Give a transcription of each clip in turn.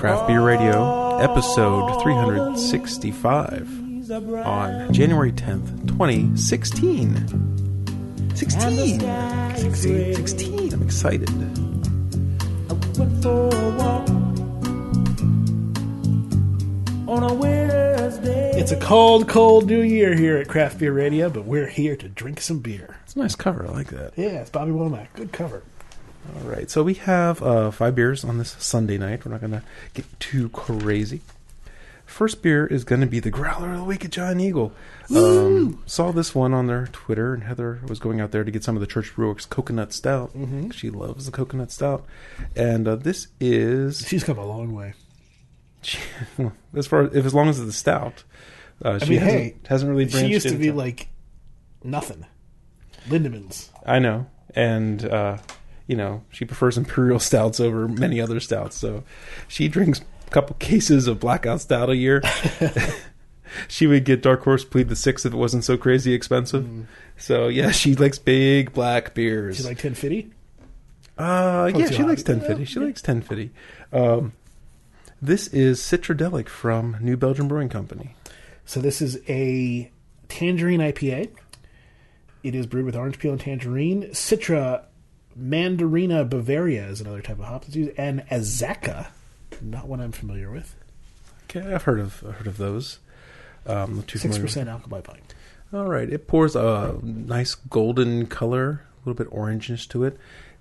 Craft Beer Radio, episode 365 on January 10th, 2016. 16! 16, 16. I'm excited. It's a cold, cold new year here at Craft Beer Radio, but we're here to drink some beer. It's a nice cover. I like that. Yeah, it's Bobby Womack. Good cover. All right, so we have uh, five beers on this Sunday night. We're not going to get too crazy. First beer is going to be the Growler of the Week at Giant Eagle. Um, saw this one on their Twitter, and Heather was going out there to get some of the Church Brew Works Coconut Stout. Mm-hmm. She loves the Coconut Stout, and uh, this is She's come a long way. as far if as long as it's a stout. Uh, she mean, hasn't, hey, hasn't really. She used to be like nothing. Lindemans. I know, and uh, you know she prefers imperial stouts over many other stouts. So she drinks a couple cases of blackout stout a year. she would get Dark Horse Plead the Six if it wasn't so crazy expensive. So yeah, she likes big black beers. She's like 1050. uh, yeah, she likes hot. 1050. She likes 1050. Um, this is Citradelic from New Belgium Brewing Company. So this is a tangerine IPA. It is brewed with orange peel and tangerine. Citra Mandarina Bavaria is another type of hop that's used, and Azacca, not one I'm familiar with. Okay, I've heard of I've heard of those. Um, Six percent alcohol by pint. All right, it pours a nice golden color, a little bit orangeness to it.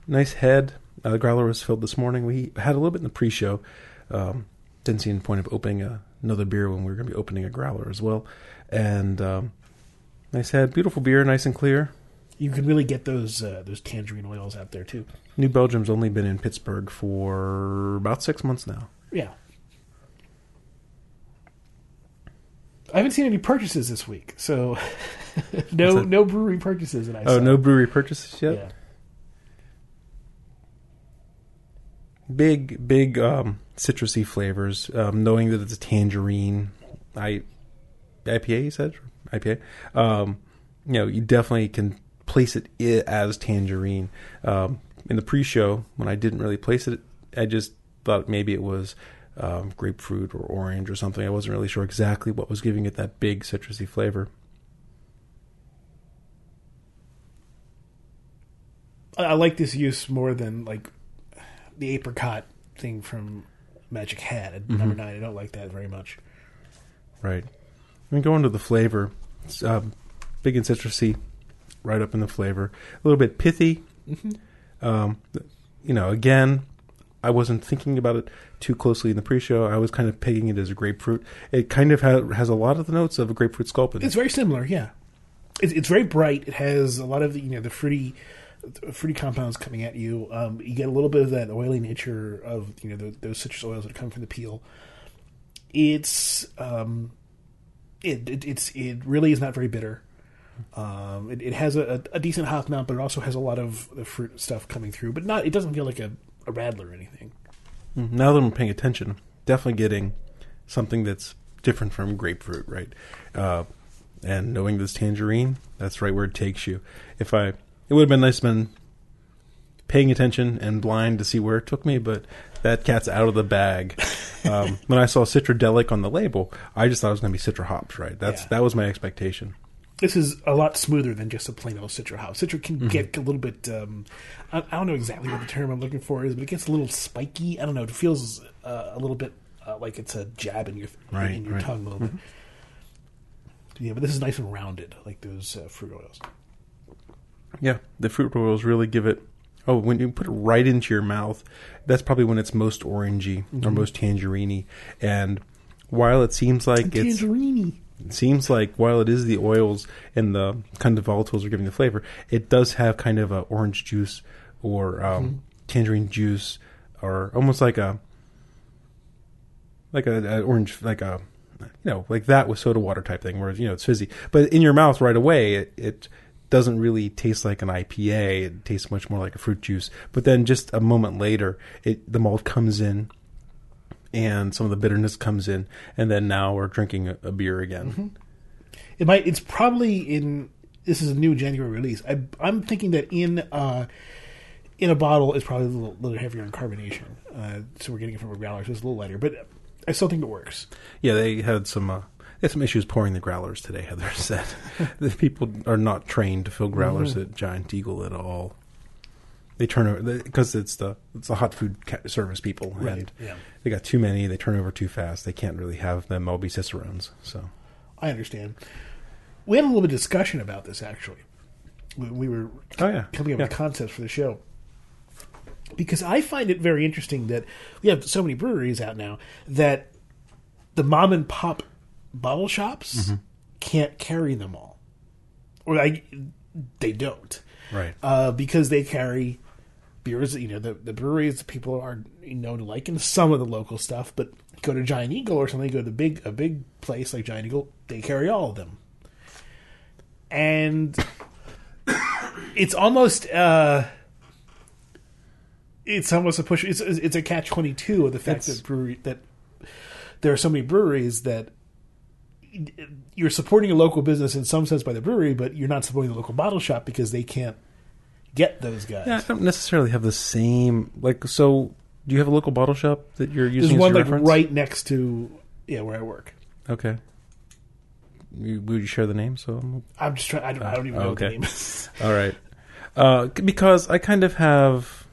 Nice head. Uh, the growler was filled this morning. We had a little bit in the pre-show. Um, didn't see any point of opening a, another beer when we were going to be opening a growler as well. And um, nice head, beautiful beer, nice and clear. You can really get those uh, those tangerine oils out there too. New Belgium's only been in Pittsburgh for about six months now. Yeah. I haven't seen any purchases this week, so no no brewery purchases that I Oh, saw. no brewery purchases yet. Yeah. big big um citrusy flavors um knowing that it's a tangerine i ipa you said ipa um you know you definitely can place it as tangerine um in the pre-show when i didn't really place it i just thought maybe it was um, grapefruit or orange or something i wasn't really sure exactly what was giving it that big citrusy flavor I, like this use more than like the apricot thing from Magic Hat at number nine. I don't like that very much. Right. I mean, going to the flavor, it's um, big and citrusy, right up in the flavor. A little bit pithy. Um, you know, again, I wasn't thinking about it too closely in the pre-show. I was kind of pegging it as a grapefruit. It kind of ha- has a lot of the notes of a grapefruit sculpin. It's very similar, yeah. It's, it's very bright. It has a lot of the, you know the fruity fruity compounds coming at you. Um, you get a little bit of that oily nature of you know the, those citrus oils that come from the peel. It's um, it, it it's it really is not very bitter. Um, it, it has a, a decent hop mount, but it also has a lot of the fruit stuff coming through. But not it doesn't feel like a, a radler or anything. Mm, now that I'm paying attention, definitely getting something that's different from grapefruit, right? Uh, and knowing this tangerine, that's right where it takes you. If I, it would have been nice to been paying attention and blind to see where it took me, but that cat's out of the bag. um, when I saw Citradelic on the label, I just thought it was going to be Citra hops, right? That's Yeah. that was my expectation. This is a lot smoother than just a plain old Citra house. Citra can get a little bit. Um, I, I don't know exactly what the term I'm looking for is, but it gets a little spiky. I don't know. It feels uh, a little bit uh, like it's a jab in your Right, in your right. tongue a little bit. Yeah, but this is nice and rounded, like those uh, fruit oils. Yeah, the fruit oils really give it. Oh, when you put it right into your mouth, that's probably when it's most orangey or most tangerine And while it seems like it's Tangerine. It seems like while it is the oils and the kind of volatiles are giving the flavor, it does have kind of a orange juice or um, tangerine juice or almost like a like a, a orange like a you know like that with soda water type thing where you know it's fizzy, but in your mouth right away it. it doesn't really taste like an IPA. It tastes much more like a fruit juice. But then just a moment later, it the malt comes in, and some of the bitterness comes in, and then now we're drinking a, a beer again. It might. It's probably in. This is a new January release. I, I'm thinking that in uh, in a bottle is probably a little, little heavier in carbonation. Uh, so we're getting it from a growler, so it's a little lighter. But I still think it works. Yeah, they had some uh, they had some issues pouring the growlers today. Heather said the people are not trained to fill growlers Mhm. at Giant Eagle at all. They turn over because it's the it's the hot food service people, and Yeah. they got too many. They turn over too fast. They can't really have them all be cicerones. So I understand. We had a little bit of discussion about this actually. We, we were oh yeah, coming up yeah. with concepts for the show. Because I find it very interesting that we have so many breweries out now that the mom and pop bottle shops Mm-hmm. can't carry them all, or like they don't, right. uh, because they carry beers. You know, the the breweries people are known to like, and some of the local stuff. But go to Giant Eagle or something, go to big a big place like Giant Eagle, they carry all of them, and it's almost uh it's almost a push it's it's a catch 22 of the fact It's- that brewery that there are so many breweries that you're supporting a local business in some sense by the brewery but you're not supporting the local bottle shop because they can't get those guys Yeah, I don't necessarily have the same like. So, do you have a local bottle shop that you're there's using? as one like reference? right next to yeah where i work Okay. You, would you share the name? So I'm i'm just trying i don't, I don't even know what the name All right. Uh, because I kind of have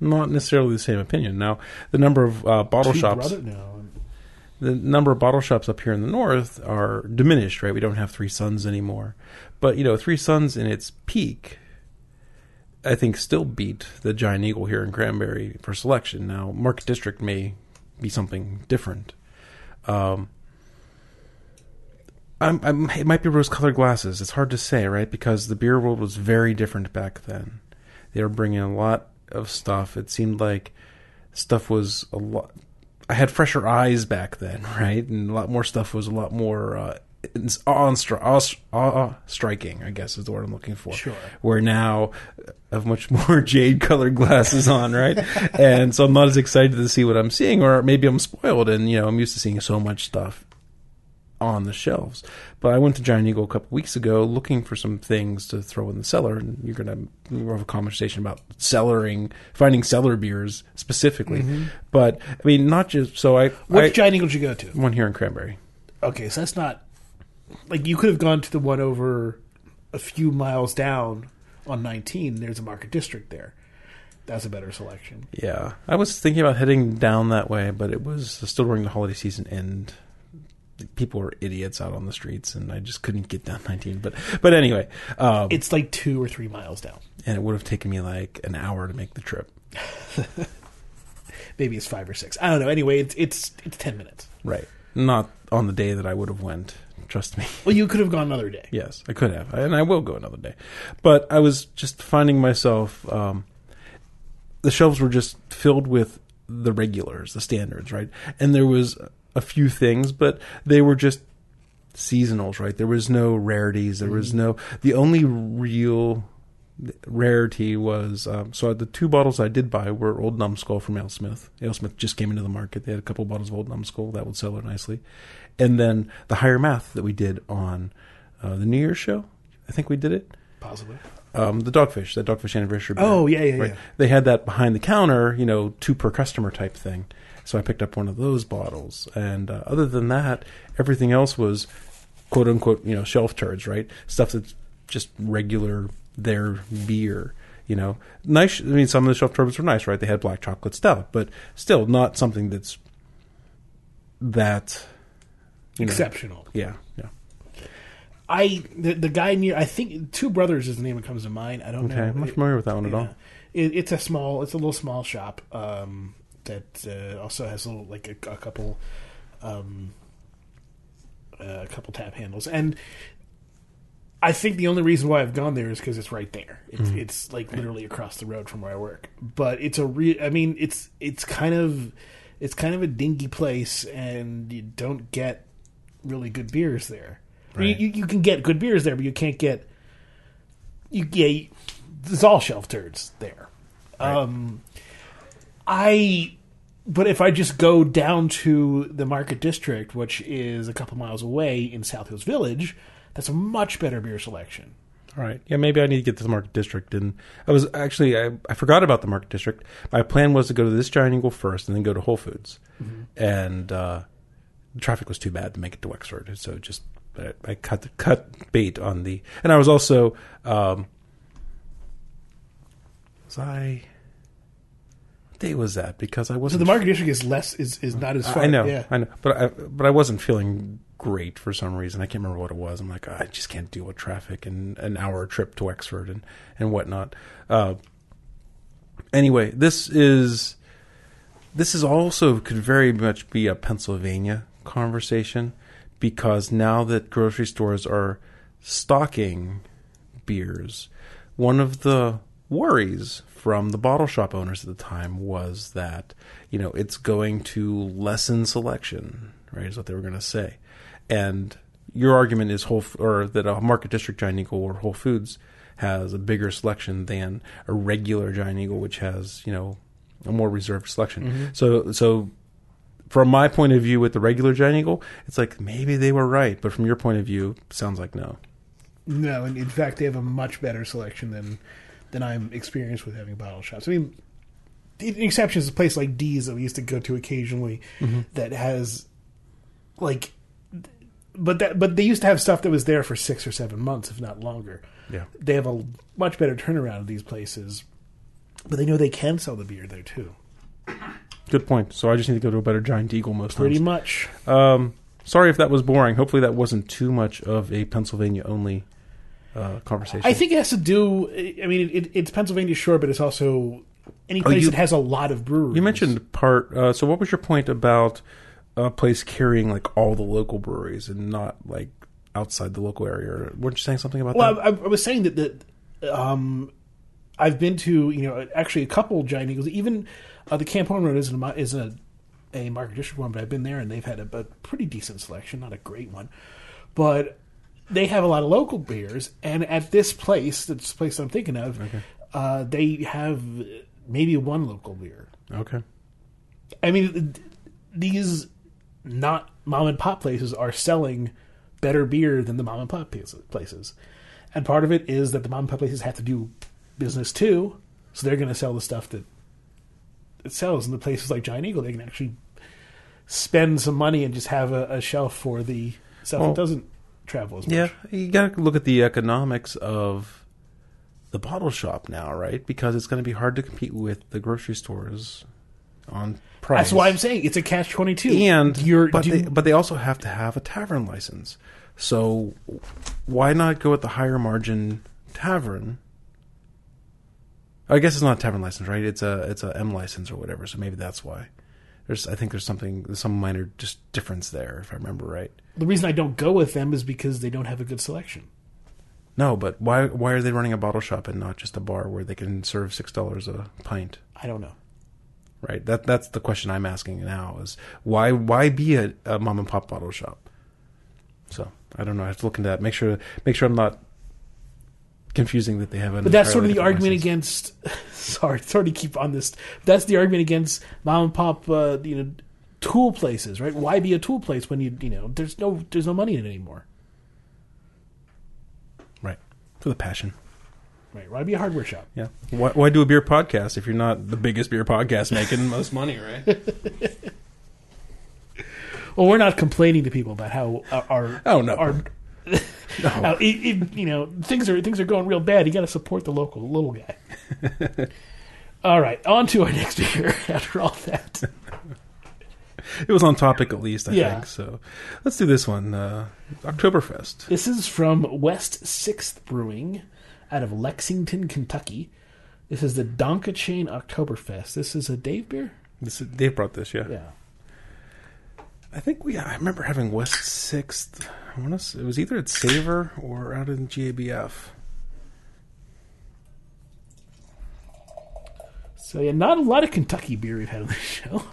not necessarily the same opinion. Now, the number of uh, bottle Two shops, the number of bottle shops up here in the north are diminished, right? We don't have Three Sons anymore. But, you know, Three Sons in its peak, I think, still beat the Giant Eagle here in Cranberry for selection. Now, Market District may be something different. Um, I'm, I'm, it might be rose-colored glasses. It's hard to say, right? Because the beer world was very different back then. They were bringing a lot of stuff. It seemed like stuff was a lot. I had fresher eyes back then, right? And a lot more stuff was a lot more uh, awe- awe-striking. I guess is the word I'm looking for. Sure. Where now uh, I have much more jade-colored glasses on, right? and so I'm not as excited to see what I'm seeing, or maybe I'm spoiled, and you know I'm used to seeing so much stuff on the shelves. But I went to Giant Eagle a couple weeks ago looking for some things to throw in the cellar, and you're going to have a conversation about cellaring, finding cellar beers specifically. Mm-hmm. But I mean, not just so I. which I giant eagle did you go to one here in Cranberry. Okay, so that's not like you could have gone to the one over a few miles down on 19. There's a market district there. That's a better selection. Yeah, I was thinking about heading down that way, but it was still during the holiday season, and people were idiots out on the streets, and I just couldn't get down 19. But but anyway, um, It's like two or three miles down. and it would have taken me like an hour to make the trip. Maybe it's five or six. I don't know. Anyway, it's it's it's ten minutes. Right. Not on the day that I would have went. Trust me. Well, you could have gone another day. Yes, I could have, and I will go another day. But I was just finding myself. Um, the shelves were just filled with the regulars, the standards, right? And there was a few things, but they were just seasonals, right? There was no rarities. There was no. The only real rarity was um, so the two bottles I did buy were Old Numbskull from Alesmith. Alesmith just came into the market. They had a couple bottles of Old Numbskull that would sell it nicely, and then the higher math that we did on uh, the New Year's show. I think we did it. Possibly. Um, the Dogfish, that Dogfish anniversary. beer. Oh yeah, yeah, Right. yeah. They had that behind the counter, you know, two per customer type thing. So I picked up one of those bottles, and uh, other than that, everything else was quote unquote, you know, shelf turds, right? Stuff that's just regular their beer. You know, nice. I mean, some of the shelf turds were nice, right? They had black chocolate stout, but still not something that's that you know, Exceptional. Yeah, yeah. I the the guy near I think Two Brothers is the name that comes to mind. I don't Okay, know. I'm not familiar with that one at all. It, it's a small, it's a little small shop um, that uh, also has a little like a, a couple, um, a couple tap handles, and I think the only reason why I've gone there is because it's right there. It's Mhm. it's like literally across the road from where I work. But it's a real. I mean, it's it's kind of it's kind of a dingy place, and you don't get really good beers there. Right. You, you can get good beers there, but you can't get you yeah. You, there's all shelf turds there. Right. Um, I but if I just go down to the Market District, which is a couple miles away in South Hills Village, that's a much better beer selection. All right. Yeah, maybe I need to get to the Market District. And I was actually I, I forgot about the Market District. My plan was to go to this Giant Eagle first, and then go to Whole Foods. And uh, the traffic was too bad to make it to Wexford, so just I, I cut cut bait on the. And I was also um, was I. What day was that? Because I wasn't. the market district is less is, is not as far. I know, Yeah. I know, but I but I wasn't feeling great for some reason. I can't remember what it was. I'm like, I just can't deal with traffic and an hour trip to Wexford and and whatnot. Uh, anyway, this is this is also could very much be a Pennsylvania conversation because now that grocery stores are stocking beers, one of the worries from the bottle shop owners at the time was that you know it's going to lessen selection, right? Is what they were going to say, and your argument is whole or that a market district giant eagle or Whole Foods has a bigger selection than a regular giant eagle, which has you know a more reserved selection. Mm-hmm. So so from my point of view with the regular giant eagle, it's like maybe they were right, but from your point of view, sounds like no. No, and in fact, they have a much better selection than than I'm experienced with having bottle shops. I mean, the exception is a place like D's that we used to go to occasionally mm-hmm. that has like, but that but they used to have stuff that was there for six or seven months, if not longer. Yeah. They have a much better turnaround of these places, but they know they can sell the beer there too. Good point. So I just need to go to a better giant eagle most Pretty times. much. Um, sorry if that was boring. Hopefully that wasn't too much of a Pennsylvania only uh, conversation. I think it has to do. I mean, it, it's Pennsylvania, sure, but it's also any Oh, place you- that has a lot of breweries. you mentioned part. Uh, so what was your point about a place carrying like all the local breweries and not like outside the local area? Weren't you saying something about Well, that? Well, I, I was saying that that um, I've been to you know actually a couple giant eagles. Even uh, the Camp Horne Road isn't a, isn't a, a market district one, but I've been there and they've had a, a pretty decent selection, not a great one, but they have a lot of local beers. And at this place, this place I'm thinking of, uh, they have maybe one local beer. okay. I mean, these not mom and pop places are selling better beer than the mom and pop places. And part of it is that the mom and pop places have to do business too, so they're going to sell the stuff that it sells. And the places like Giant Eagle, they can actually spend some money and just have a, a shelf for the stuff Well, that doesn't travel as much. Yeah, you got to look at the economics of the bottle shop now, right? Because it's going to be hard to compete with the grocery stores on price. That's why I'm saying it's a catch twenty two. and you're but do- they, but they also have to have a tavern license. So why not go at the higher margin tavern? I guess it's not a tavern license, right? It's a it's a M license or whatever. So maybe that's why. There's I think there's something there's some minor just difference there if I remember right. the reason I don't go with them is because they don't have a good selection. No, but why why are they running a bottle shop and not just a bar where they can serve six dollars a pint? I don't know. Right. That that's the question I'm asking now is why why be a, a mom and pop bottle shop? So I don't know. I have to look into that. Make sure make sure I'm not confusing that they have an. But that's sort of the argument license. against. Sorry, sorry to keep on this. That's the argument against mom and pop, uh, you know, tool places, right? Why be a tool place when you, you know, there's no, there's no money in it anymore, right for the passion. right? Why be a hardware shop? Yeah. Why, why do a beer podcast if you're not the biggest beer podcast making the most money, right? Well, we're not complaining to people about how our Oh, no. our, No. it, it, you know, things are things are going real bad. You got to support the local little guy. all right, on to our next beer. After all that, It was on topic at least, I Yeah. think. So let's do this one. Uh, Oktoberfest. This is from West Sixth Brewing out of Lexington, Kentucky. This is the Donka Chain Oktoberfest. This is a Dave beer? This, is, Dave brought this, yeah. Yeah. I think we. I remember having West Sixth. I want to. It was either at Savor or out in GABF. So, yeah, not a lot of Kentucky beer we've had on this show.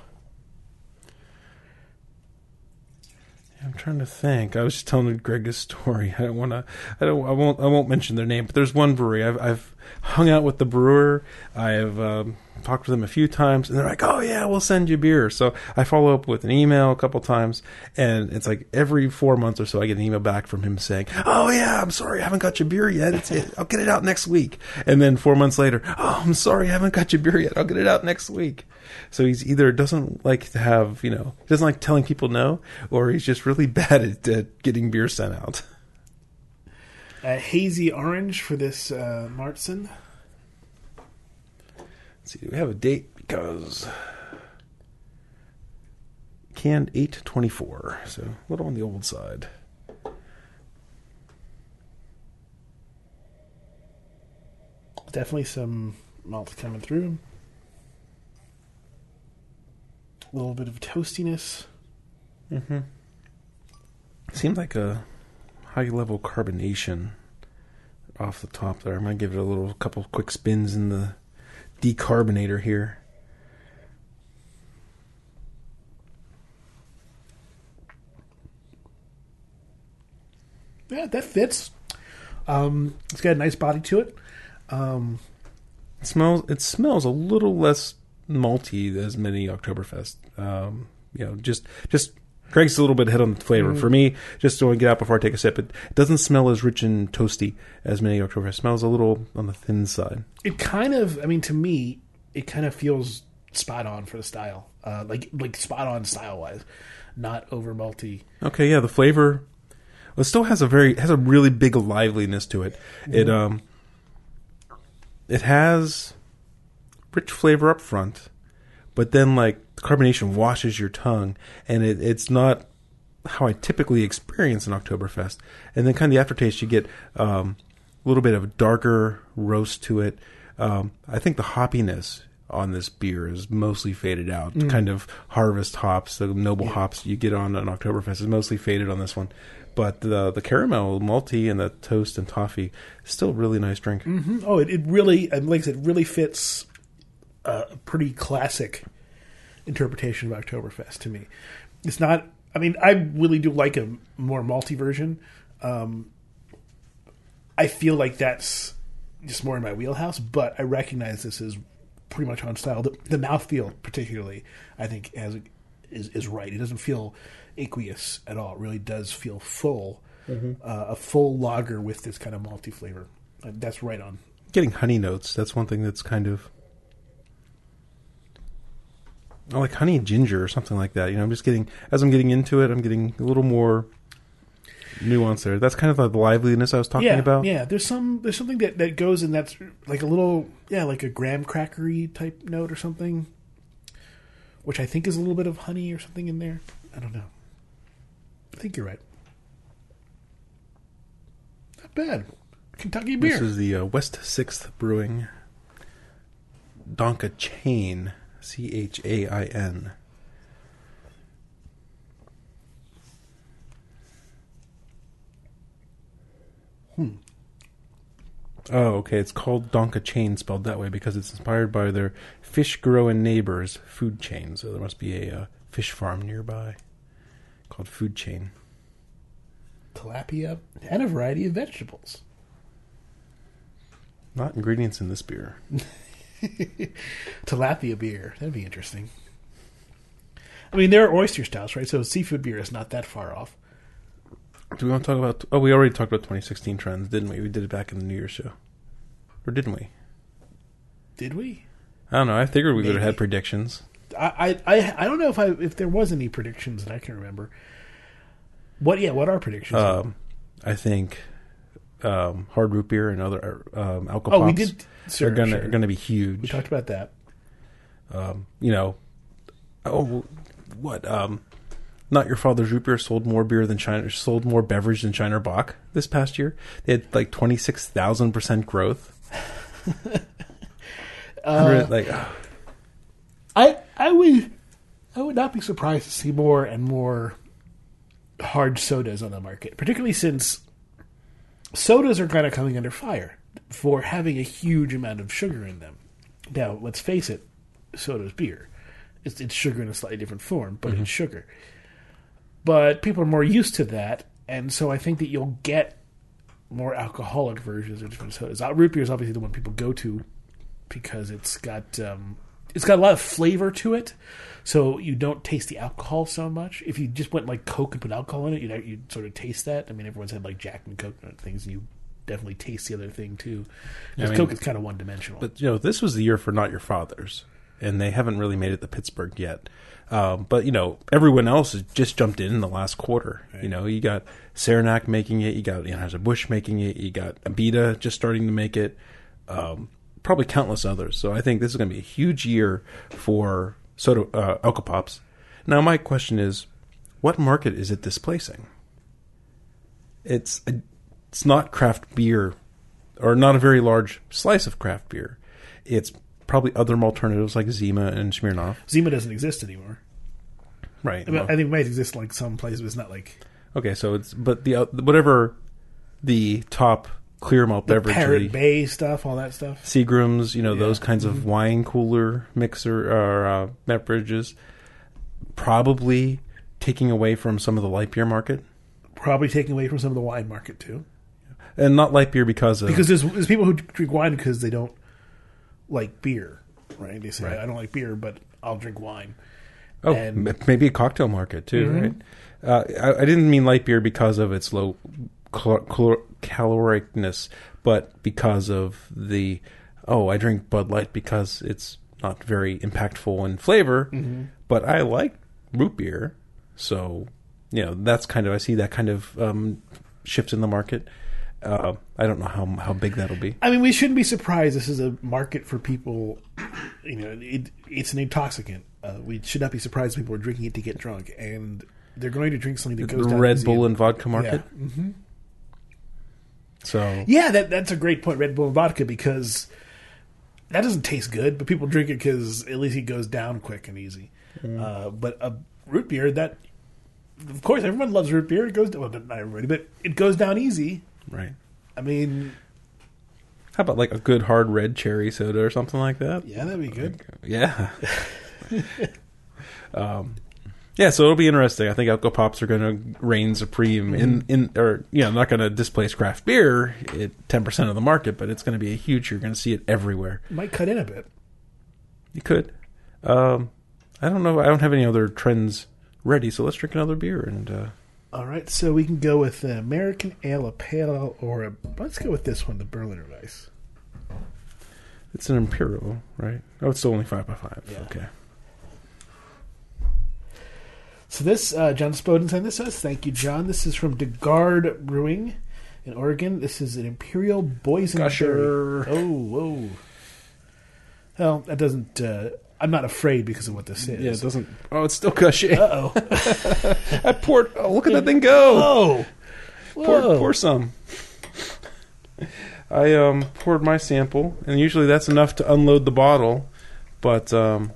I'm trying to think. I was just telling Greg a story. I don't want to. I don't. I won't. I won't mention their name. But there's one brewery. I've. I've hung out with the brewer. I've um, talked to them a few times, and they're like, "Oh yeah, we'll send you beer." So I follow up with an email a couple times, and it's like every four months or so, I get an email back from him saying, "Oh yeah, I'm sorry, I haven't got your beer yet. It's it, I'll get it out next week." And then four months later, "Oh, I'm sorry, I haven't got your beer yet. I'll get it out next week." So he's either doesn't like to have, you know, doesn't like telling people no, or he's just really bad at, at getting beer sent out. Uh, hazy orange for this uh, Märzen. Let's see, do we have a date? Because canned eight twenty four, so a little on the old side. Definitely some malt coming through. A little bit of toastiness. Mm-hmm. Seems like a high level carbonation off the top there. I might give it a little couple quick spins in the decarbonator here. Yeah, that fits. Um, it's got a nice body to it. Um, It smells. It smells a little less malty as many Oktoberfest. Um, you know, just just Craig's a little bit ahead on the flavor. For me, just to get out before I take a sip, it, doesn't smell as rich and toasty as many Oktoberfest. It smells a little on the thin side. it kind of, I mean, to me, it kind of feels spot on for the style. Uh, like like spot on style wise, not over malty. Okay, yeah, the flavor well, it still has a very has a really big liveliness to it. It um it has rich flavor up front, but then like the carbonation washes your tongue and it, it's not how I typically experience an Oktoberfest. And then kind of the aftertaste you get um a little bit of darker roast to it. Um I think the hoppiness on this beer is mostly faded out. Kind of harvest hops, the noble hops you get on an Oktoberfest is mostly faded on this one. But the the caramel, malty, and the toast and toffee is still a really nice drink. Mhm. Oh, it, it really, like I said, really fits uh, a pretty classic interpretation of Oktoberfest to me. It's not. I mean, I really do like a more malty version. Um, I feel like that's just more in my wheelhouse, but I recognize this is pretty much on style. The, the mouthfeel, particularly, I think has is is right. It doesn't feel aqueous at all. It really does feel full, uh, a full lager with this kind of malty flavor. Uh, That's right on. Getting honey notes, that's one thing that's kind of I like honey and ginger or something like that. You know, I'm just getting as I'm getting into it, I'm getting a little more nuance there. That's kind of the liveliness I was talking yeah, about. yeah. There's some there's something that that goes in that's like a little yeah like a graham crackery type note or something, which I think is a little bit of honey or something in there. I don't know. I think you're right. Not bad. Kentucky beer. This is the uh, West Sixth Brewing Donka Chain, C H A I N. Hmm. Oh, okay. It's called Donka Chain, spelled that way because it's inspired by their fish growing neighbors' food chain. So there must be a uh, fish farm nearby called Food Chain. tilapia and a variety of vegetables. Not ingredients in this beer. tilapia beer. That'd be interesting. I mean, there are oyster styles, right? So seafood beer is not that far off. Do we want to talk about? Oh, we already talked about 2016 trends, didn't we? We did it back in the New Year's show, or didn't we? Did we? I don't know. I figured we would have had predictions. I, I, I- I don't know if I if there was any predictions that I can remember. What? Yeah, what are predictions? Um, I think um, hard root beer and other um, alcohol oh, we did. Sure, are gonna sure. gonna be huge. We talked about that. Um, you know, oh, what? Um, not your father's root beer sold more beer than Shiner sold more beverage than Shiner Bock this past year. They had like twenty six thousand percent growth. Hundred- like I I would I would not be surprised to see more and more hard sodas on the market, particularly since sodas are kind of coming under fire for having a huge amount of sugar in them. Now, let's face it, soda's beer. It's, it's sugar in a slightly different form, but it's sugar. But people are more used to that, and so I think that you'll get more alcoholic versions of different sodas. Uh, root beer is obviously the one people go to because it's got um, it's got a lot of flavor to it, so you don't taste the alcohol so much. If you just went like Coke and put alcohol in it, you'd, you'd sort of taste that. I mean, everyone's had like Jack and coconut things, and you definitely taste the other thing too. Because I mean- Coke is kind of one dimensional. But you know, this was the year for Not Your Fathers, and they haven't really made it to Pittsburgh yet. Um, but you know, everyone else has just jumped in in the last quarter. You know, you got Saranac making it, you got Anheuser Busch making it, you got Abita just starting to make it, um, probably countless others. So I think this is going to be a huge year for soda uh, Alcopops. Now, my question is, what market is it displacing? It's it's not craft beer or not a very large slice of craft beer. It's probably other alternatives like Zima and Smirnoff. Zima doesn't exist anymore. Right. I, mean, well, I think it might exist like some places, but it's not like okay, so it's but the uh, whatever the top clear malt beverage, Parrot Bay stuff, all that stuff. Seagrams, you know, Yeah. those kinds of wine cooler mixer or uh, beverages, probably taking away from some of the light beer market, Probably taking away from some of the wine market too. and not light beer because of because there's, there's people who drink wine because they don't like beer, right? They say Right. I don't like beer, but I'll drink wine. Oh, And- maybe a cocktail market too, Mhm. right? Uh, I, I didn't mean light beer because of its low cal- cal- caloricness, but because of the oh, I drink Bud Light because it's not very impactful in flavor, but I like root beer, so you know that's kind of I see that kind of um, shift in the market. Uh, I don't know how how big that'll be. I mean, we shouldn't be surprised. This is a market for people. You know, it, it's an intoxicant. Uh, we should not be surprised people are drinking it to get drunk, and they're going to drink something that The goes down Red. Bull and vodka market. Yeah. hmm So Yeah, that that's a great point. Red Bull vodka because that doesn't taste good, but people drink it because at least it goes down quick and easy. Mm. Uh, but a root beer that, of course, everyone loves root beer. It goes well, not everybody, but it goes down easy. right. I mean, How about like a good hard red cherry soda or something like that? yeah, that'd be good. Yeah. um, yeah, so it'll be interesting. I think Alco Pops are going to reign supreme in, in or you know, not going to displace craft beer at ten percent of the market, but it's going to be a huge. You're going to see it everywhere. Might cut in a bit. You could. Um, I don't know. I don't have any other trends ready, so let's drink another beer and. Uh, All right, so we can go with an American Ale, a Pale Ale, or a, let's go with this one, the Berliner Weiss. it's an imperial, right? Oh, it's still only five by five. Yeah. Okay. So this, uh, John Spoden sent this us. Thank you, John. This is from De Garde Brewing in Oregon. This is an Imperial Boysenberry. Gusher. Oh, whoa. Well, that doesn't. Uh, I'm not afraid because of what this is. Yeah, it doesn't. Oh, it's still gushy. Uh oh. I poured. Oh, look at that thing go! Oh. pour, Whoa. pour some. I um poured my sample, and usually that's enough to unload the bottle, but um,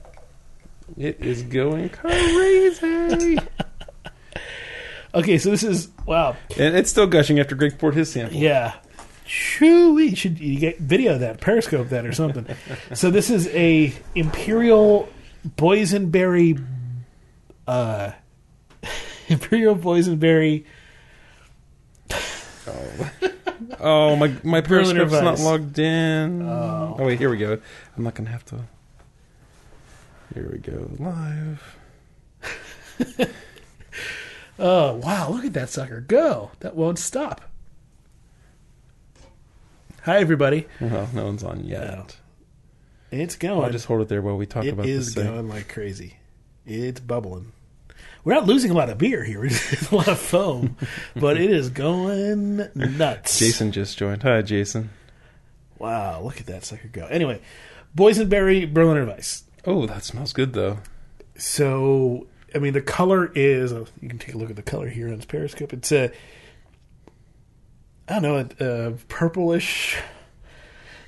it is going crazy, Okay, so this is wow. and it's still gushing after Greg poured his sample. Yeah. You should you get video of that, periscope that or something. so this is a Imperial Boysenberry uh Imperial Boysenberry Oh my my Berliner periscope's not logged in. Oh. oh wait, here we go. I'm not gonna have to. Here we go, live. Oh wow, look at that sucker go. That won't stop. Hi everybody. Well, no one's on yet. No. It's going. I'll just hold it there while we talk It about is this thing. going like crazy. It's bubbling. We're not losing a lot of beer here. We're a lot of foam, but it is going nuts. Jason just joined. Hi, Jason. Wow, look at that sucker go. Anyway, boysenberry Berliner Weiss. Oh, that smells good though. So, I mean, the color is. oh, you can take a look at the color here on this Periscope. It's a. I don't know, a, a purplish.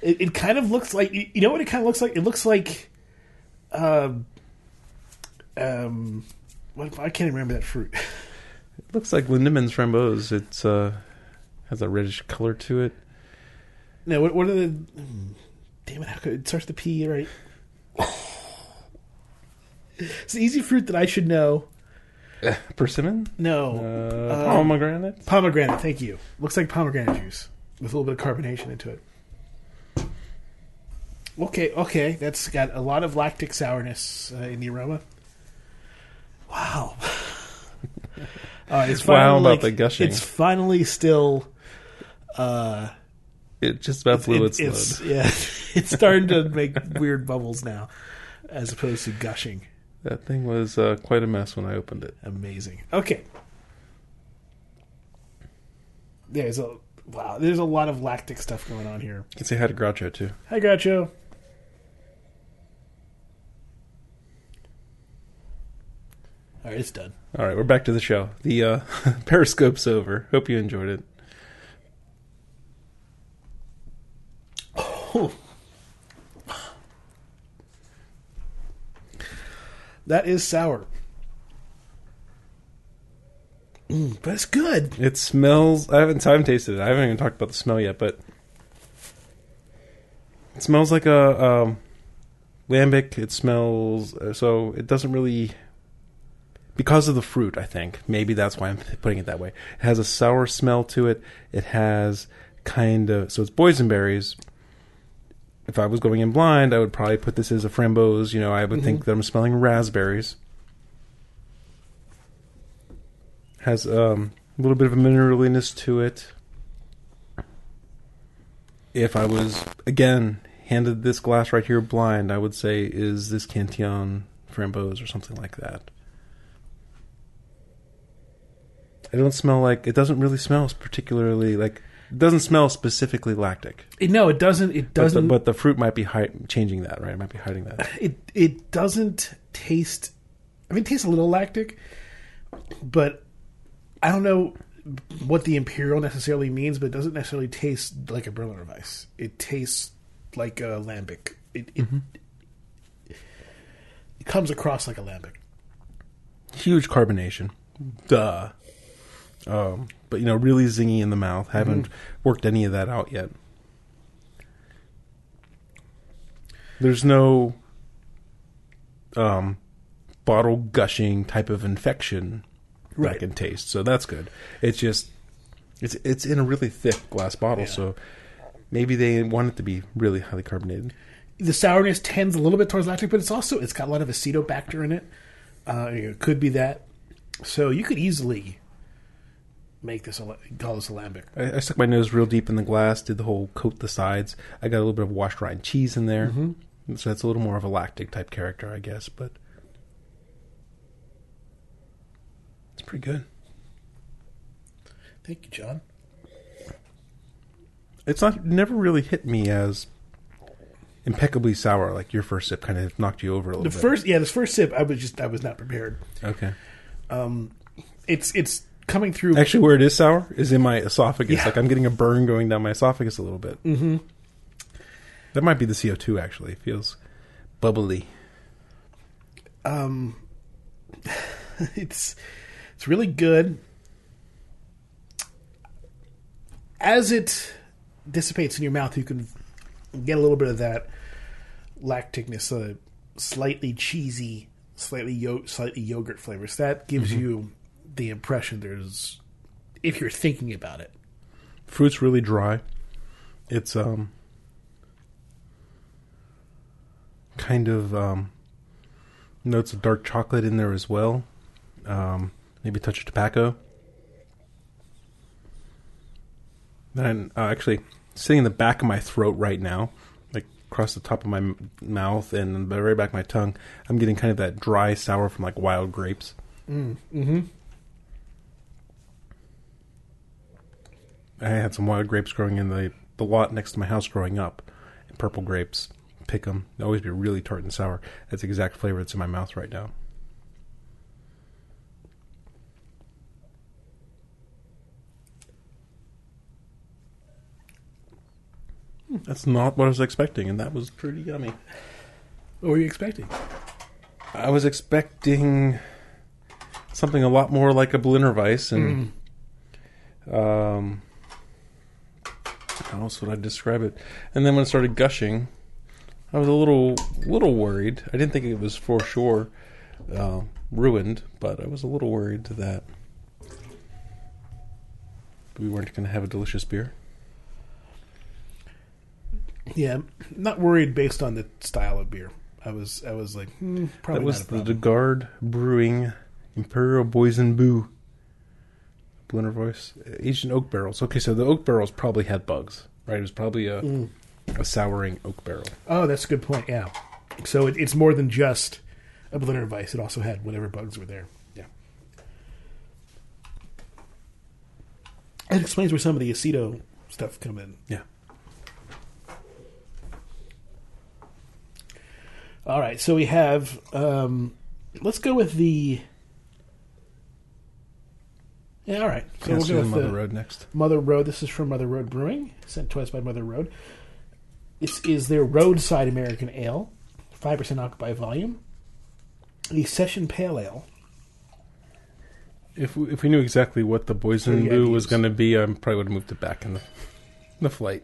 It, it kind of looks like you know what it kind of looks like. It looks like, um, um, what I can't even remember that fruit. It looks like Lindemans Framboise. It's uh has a reddish color to it. no, what, what are the? hmm, Damn it! How could it starts with the P right? it's the easy fruit that I should know. Persimmon? No, Uh, Uh, pomegranate? Pomegranate, thank you. Looks like pomegranate juice. with a little bit of carbonation into it. Okay, okay, that's got a lot of lactic sourness uh, in the aroma. Wow. uh, it's Wow finally, about like, the gushing. It's finally still. Uh, It just about blew it- its, it's load. yeah, it's starting to make weird bubbles now, as opposed to gushing. That thing was uh, quite a mess when I opened it. Amazing. Okay. There's a wow. There's a lot of lactic stuff going on here. You can say hi to Groucho too. Hi, Groucho. All right, it's done. All right, we're back to the show. The uh, Periscope's over. Hope you enjoyed it. Oh. That is sour. Mm, but it's good. It smells. I haven't time tasted it. I haven't even talked about the smell yet, but it smells like a um, lambic. It smells uh, so. It doesn't really because of the fruit. I think maybe that's why I'm putting it that way. It has a sour smell to it. It has kind of so it's boysenberries. If I was going in blind, I would probably put this as a framboise. You know, I would think that I'm smelling raspberries. Has um, a little bit of a mineraliness to it. If I was again handed this glass right here blind, I would say is this Cantillon framboise or something like that. I don't smell like it doesn't really smell particularly like it doesn't smell specifically lactic. It- no, it doesn't. It But the, doesn't. but the fruit might be hi- changing that, right? It might be hiding that. it it doesn't taste. I mean, it tastes a little lactic, but I don't know what the imperial necessarily means. But it doesn't necessarily taste like a Berliner Weiss. It tastes like a lambic. It it, it comes across like a lambic. Huge carbonation. Duh. Um, but you know, really zingy in the mouth. Haven't worked any of that out yet. There's no um, bottle gushing type of infection that I can taste, so that's good. It's just it's it's in a really thick glass bottle, Yeah. so maybe they want it to be really highly carbonated. The sourness tends a little bit towards lactic, but it's also it's got a lot of acetobacter in it. Uh, it could be that. So you could easily make this a call this a lambic. I, I stuck my nose real deep in the glass, did the whole coat the sides. I got a little bit of washed rind cheese in there, mm-hmm. so that's a little more of a lactic type character, I guess. But it's pretty good. Thank you, John. It's not never really hit me as impeccably sour like your first sip kind of knocked you over a little The bit. first, yeah, this first sip, I was just I was not prepared. okay. Um, it's it's coming through. Actually, where it is sour is in my esophagus. Yeah. Like I'm getting a burn going down my esophagus a little bit. Mm-hmm. That might be the CO2. Actually, it feels bubbly. Um, it's it's really good. As it dissipates in your mouth, you can get a little bit of that lacticness, uh, slightly cheesy, slightly yo- slightly yogurt flavors. That gives you the impression there's, if you're thinking about it, fruit's really dry. It's um kind of um notes of dark chocolate in there as well. Um maybe a touch of tobacco. Then uh, actually sitting in the back of my throat right now, like across the top of my m- mouth and the very back of my tongue, I'm getting kind of that dry sour from like wild grapes. mm-hmm. I had some wild grapes growing in the, the lot next to my house growing up. And purple grapes. Pick them. They always be really tart and sour. That's the exact flavor that's in my mouth right now. Hmm, That's not what I was expecting, and that was pretty yummy. what were you expecting? I was expecting something a lot more like a Berliner Weiss, and um, how else would I describe it? And then when it started gushing, I was a little little worried. I didn't think it was for sure uh, ruined, but I was a little worried that we weren't going to have a delicious beer. Yeah, not worried based on the style of beer. I was I was like hmm, probably that was the. De Garde Brewing Imperial Berliner Weiss. Aged in oak barrels. Okay, so the oak barrels probably had bugs, right? It was probably a, Mm. a souring oak barrel. Oh, that's a good point. Yeah, so it, it's more than just a Berliner Weiss. It also had whatever bugs were there. Yeah. It explains where some of the aceto stuff come in. Yeah. All right, so we have. Um, let's go with the. Yeah, all right. So we'll go with Mother the Road next. Mother Road. This is from Mother Road Brewing, sent to us by Mother Road. This is their roadside American ale, five percent alcohol by volume. The Session Pale Ale. If we, if we knew exactly what the Boysen Pretty Boo was going to be, I probably would have moved it back in the, the flight.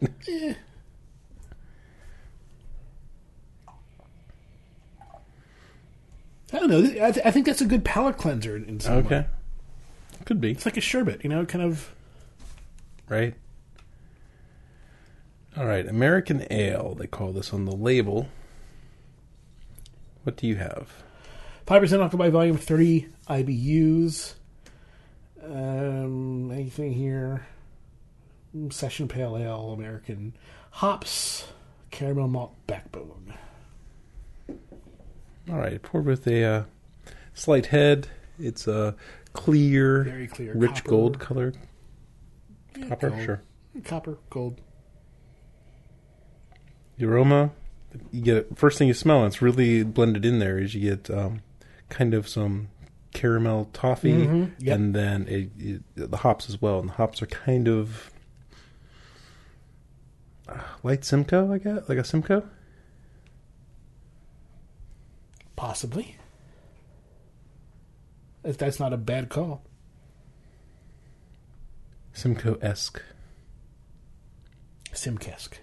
I don't know. I, th- I think that's a good palate cleanser in some way. Could be, It's like a sherbet, you know, kind of. right? All right, American Ale, they call this on the label. What do you have? Five percent alcohol by volume, thirty IBUs. Um, anything here? Session Pale Ale, American hops, caramel malt backbone. All right, poured with a uh, slight head. It's a clear, Very clear, rich copper. gold color. Yeah, Copper, gold. sure. Copper, gold. The aroma, you get first thing you smell. and It's really blended in there. Is you get um, kind of some caramel toffee, Mhm, yep. and then it, it, the hops as well. And the hops are kind of uh, light Simcoe, I guess, like a Simcoe. Possibly. If that's not a bad call. Simcoe esque. Simkesk.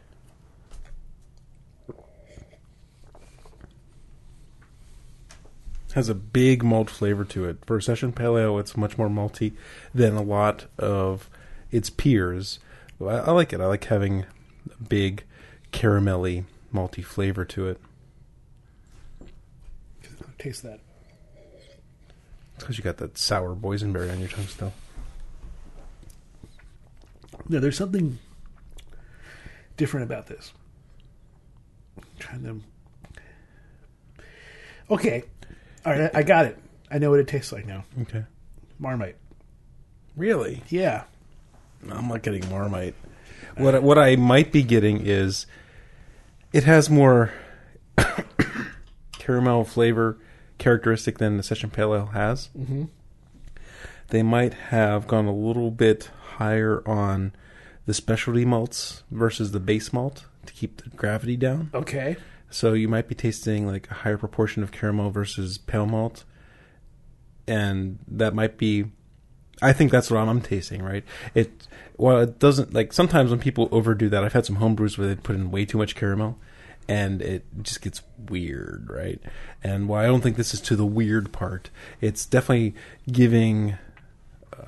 has a big malt flavor to it. For a session pale ale, it's much more malty than a lot of its peers. I, I like it. I like having a big caramelly malty flavor to it Taste that. Because you got that sour boysenberry on your tongue still. No, there's something different about this. I'm trying to. Okay. All right, I got it. I know what it tastes like now. Okay. Marmite. Really? Yeah. I'm not getting Marmite. What I- what I might be getting is it has more caramel flavor characteristic than the session pale ale has. Mm-hmm. They might have gone a little bit higher on the specialty malts versus the base malt to keep the gravity down. Okay. So you might be tasting like a higher proportion of caramel versus pale malt, and that might be. I think that's what I'm, I'm tasting, right? It well, it doesn't like sometimes when people overdo that. I've had some homebrews where they put in way too much caramel, and it just gets weird, right? And while I don't think this is to the weird part, it's definitely giving.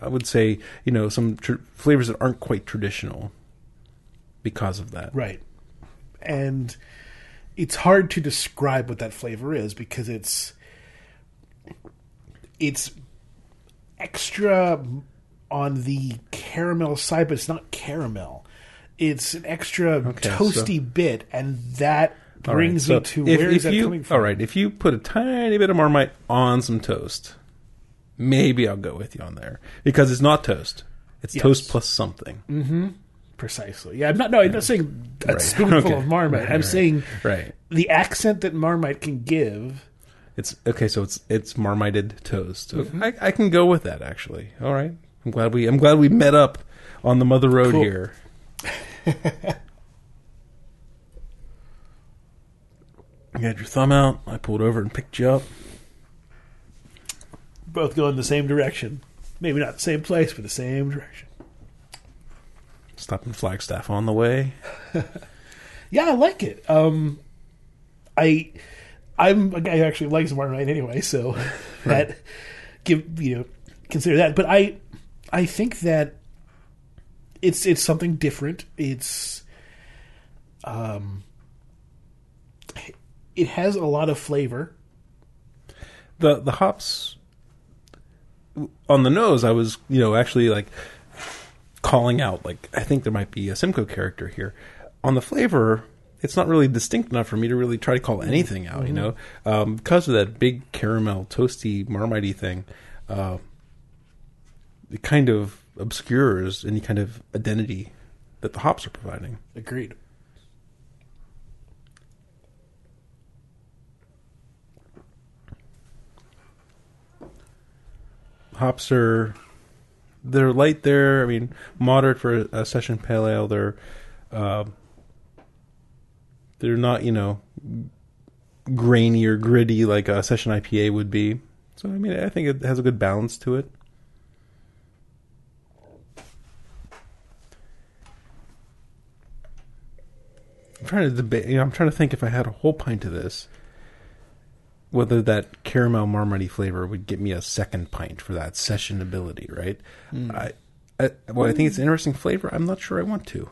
I would say you know some tr- flavors that aren't quite traditional because of that. Right. And it's hard to describe what that flavor is because it's it's extra on the caramel side, but it's not caramel. It's an extra Okay, toasty bit, and that All right, brings so me to if- where is if that you, coming from? All right, if you put a tiny bit of Marmite on some toast, maybe I'll go with you on there because it's not toast; it's Yes. toast plus something. Precisely. Yeah, I'm not. No, I'm not saying a Right. spoonful Okay. of Marmite. Right, I'm saying Right? the accent that Marmite can give. It's okay. So it's it's marmited toast. Mm-hmm. I, I can go with that actually. All right, I'm glad we I'm glad we met up on the Mother Road Cool. here. You had your thumb out. I pulled over and picked you up. Both go in the same direction. Maybe not the same place, but the same direction. Stopped in Flagstaff on the way. Yeah, I like it. Um, I I'm a guy who actually likes Marmite anyway, so that give you know consider that. But I I think that it's it's something different. It's um it has a lot of flavor. the the hops on the nose i was you know actually like calling out like i think there might be a simcoe character here on the flavor it's not really distinct enough for me to really try to call anything out you know um, because of that big caramel toasty marmite thing uh, it kind of obscures any kind of identity that the hops are providing Agreed. hops are they're light there. I mean, moderate for a, session pale ale. They're uh, they're not you know grainy or gritty like a session IPA would be. So I mean, I think it has a good balance to it. I'm trying to debate. You know, I'm trying to think if I had a whole pint of this, whether that caramel marmite flavor would get me a second pint for that session ability. Right? I, I, well, I think it's an interesting flavor. I'm not sure I want to.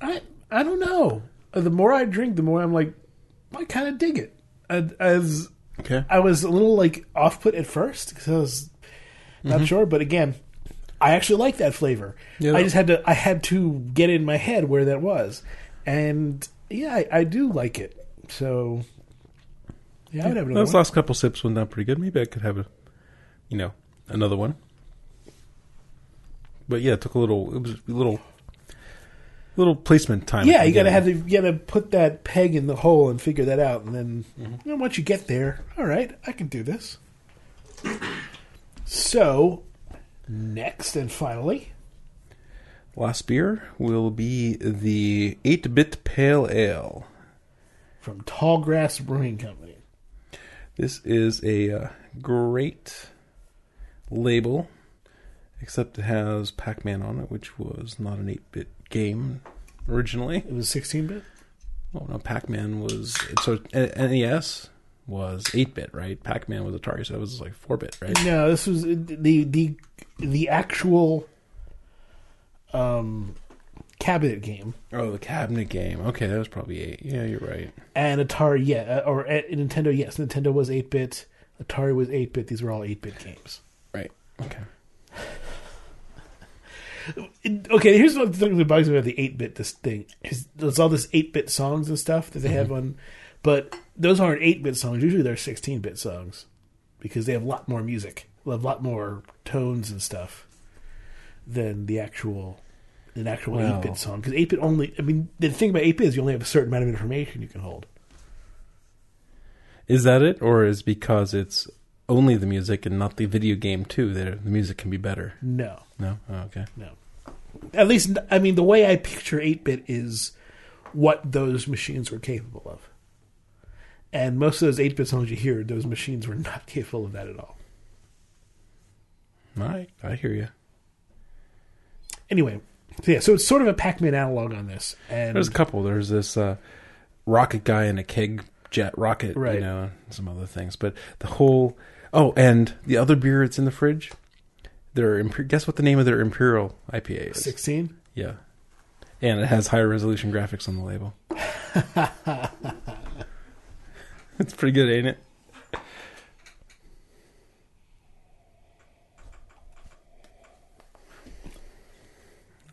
I I don't know. Uh, The more I drink, the more I'm like, I kind of dig it. And As Okay. I was a little like off put at first because I was not sure, but again, I actually like that flavor. Yeah. I just had to I had to get in my head where that was, and yeah, I, I do like it. So yeah, I would have another Those one. last couple sips went down pretty good. Maybe I could have a, you know, another one. But yeah, it took a little. It was a little, little placement time. Yeah, you gotta have to you gotta put that peg in the hole and figure that out, and then mm-hmm. you know, once you get there, all right, I can do this. So, next and finally, Last beer will be the eight bit pale ale. from Tallgrass Brewing Company. This is a uh, great label, except it has Pac Man on it, which was not an eight bit game originally. It was 16 bit. Oh no, Pac Man was so NES was eight bit, right? Pac Man was Atari, so it was like four bit, right? No, this was the the the actual um, cabinet game. Oh, the cabinet game. Okay, that was probably eight. Yeah, you're right. And Atari, yeah, uh, or uh, Nintendo, yes, Nintendo was 8 bit. Atari was 8 bit. These were all 8 bit games. Right. Okay. It- okay, here's what the thing that bugs me about the 8 bit this thing. Is there's all this 8 bit songs and stuff that they have on, but those aren't 8 bit songs. Usually they're 16 bit songs because they have a lot more music, a lot more tones and stuff than the actual. An actual Well- 8 bit song. Because 8 bit only, I mean, the thing about 8 bit is you only have a certain amount of information you can hold. Is that it, or is because it's only the music and not the video game too that the music can be better? No. No. Oh, okay. No. At least, I mean, the way I picture 8 bit is what those machines were capable of. And most of those 8 bit songs you hear, those machines were not capable of that at all. Right. I hear you. Anyway, so yeah, so it's sort of a Pac Man analog on this. And There's a couple. There's this uh, rocket guy in a keg jet rocket, Right. you know, and some other things. But the whole oh, and the other beer that's in the fridge. Their guess what the name of their imperial IPA is? 16? Yeah, and it has higher resolution graphics on the label. it's pretty good, ain't it?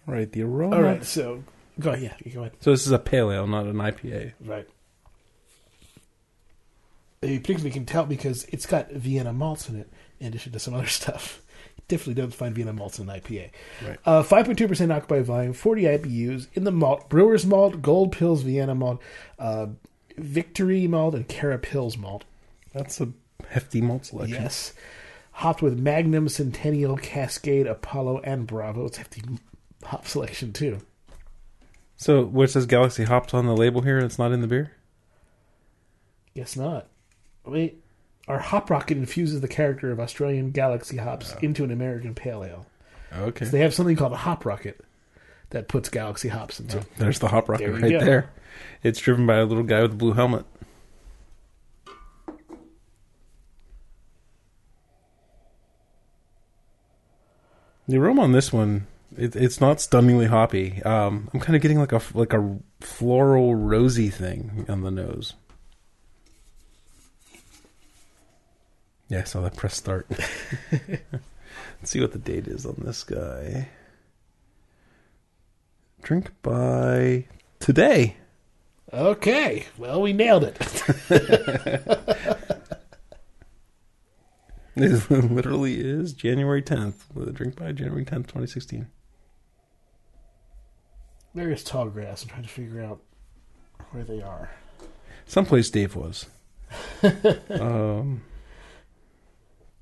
Right, the aroma. All right, so go ahead. Yeah, go ahead. So this is a pale ale, not an IPA. Right. You particularly can tell because it's got Vienna malts in it, in addition to some other stuff. You definitely don't find Vienna malts in an IPA. Right. Uh, 5.2% alcohol by volume, 40 IBUs in the malt, Brewer's malt, Gold Pils Vienna malt, uh, Victory malt, and CaraPils malt. That's a hefty malt selection. Yes. Hopped with Magnum, Centennial, Cascade, Apollo, and Bravo. It's a hefty hop selection, too. So, what says Galaxy hops on the label here? It's not in the beer. Guess not. Wait. Our hop rocket infuses the character of Australian Galaxy hops into an American pale ale. Okay. They have something called a hop rocket that puts Galaxy hops into. it. There's the hop rocket There right go. there. It's driven by a little guy with a blue helmet. The aroma on this one It, it's not stunningly hoppy. Um, I'm kind of getting like a like a floral rosy thing on the nose. Yeah, I saw that press start. Let's see what the date is on this guy. Drink by today. Okay, well, we nailed it. It literally is January 10th. With a drink by January 10th, 2016. There's Tallgrass. I'm trying to figure out where they are. Someplace Dave was. um,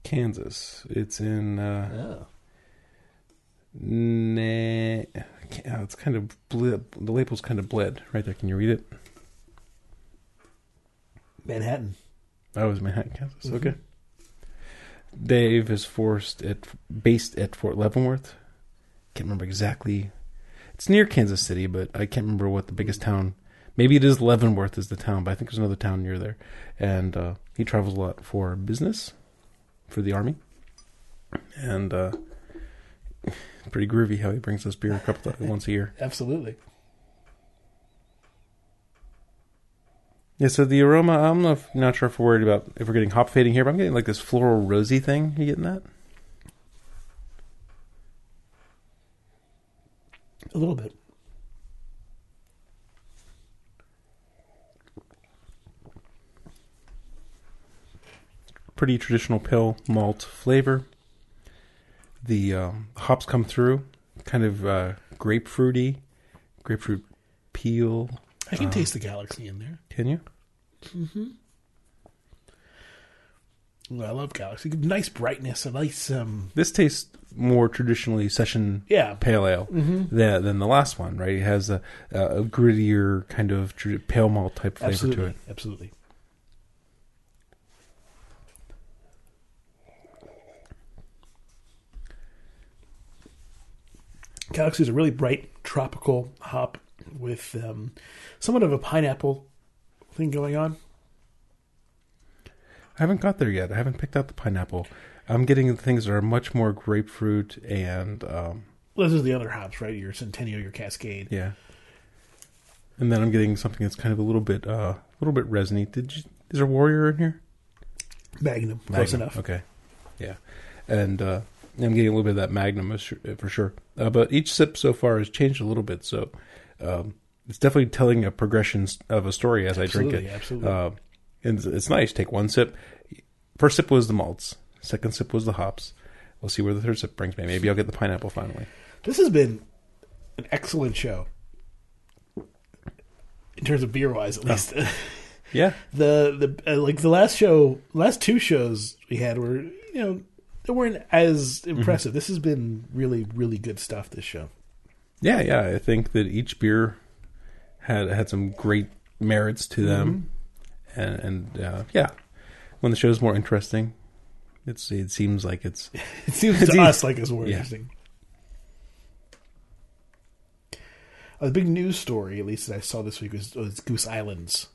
Kansas. It's in. Uh, Oh. nah, it's kind of bled. The label's kind of bled right there. Can you read it? Manhattan. That was Manhattan, Kansas. Mhm. Okay. Dave is forced at based at Fort Leavenworth. Can't remember exactly. It's near Kansas City, but I can't remember what the biggest town. Maybe it is Leavenworth is the town, but I think there's another town near there. And uh, he travels a lot for business, for the army, and uh, pretty groovy how he brings us beer a couple times once a year. Absolutely. Yeah, so the aroma, I'm not, not sure if we're worried about if we're getting hop fading here, but I'm getting like this floral rosy thing. You getting that? A little bit. Pretty traditional pale malt flavor. The um, hops come through, kind of uh, grapefruity, grapefruit peel. I can Uh, taste the galaxy in there. Can you? Well, I love galaxy. Nice brightness. A nice. um This tastes more traditionally session Yeah. pale ale Mm-hmm. than, than the last one, right? It has a, a grittier kind of tr- pale malt type flavor Absolutely. to it. Absolutely. Galaxy is a really bright tropical hop with um, somewhat of a pineapple thing going on. I haven't got there yet. I haven't picked out the pineapple. I'm getting things that are much more grapefruit and um, Well, this is the other hops, right? Your Centennial, your Cascade. yeah. And then I'm getting something that's kind of a little bit uh, a little bit resiny. Did you, is there warrior in here? Magnum, close enough. Okay. Yeah. And uh, I'm getting a little bit of that Magnum for sure. Uh, but each sip so far has changed a little bit. So um, it's definitely telling a progression of a story as I drink it. absolutely. Uh, and it's- it's nice. Take one sip. First sip was the malts. Second sip was the hops. We'll see where the third sip brings me. Maybe I'll get the pineapple finally. This has been an excellent show. In terms of beer wise, at least. Yeah. the the uh, like the last show, last two shows we had were you know they weren't as impressive. This has been really really good stuff. This show. Yeah, yeah. I think that each beer had had some great merits to them, and and uh, yeah, when the show's more interesting, it's it seems like it's It seems to us like it's more Yeah. interesting. Uh, the big news story, at least that I saw this week, was, was Goose Islands.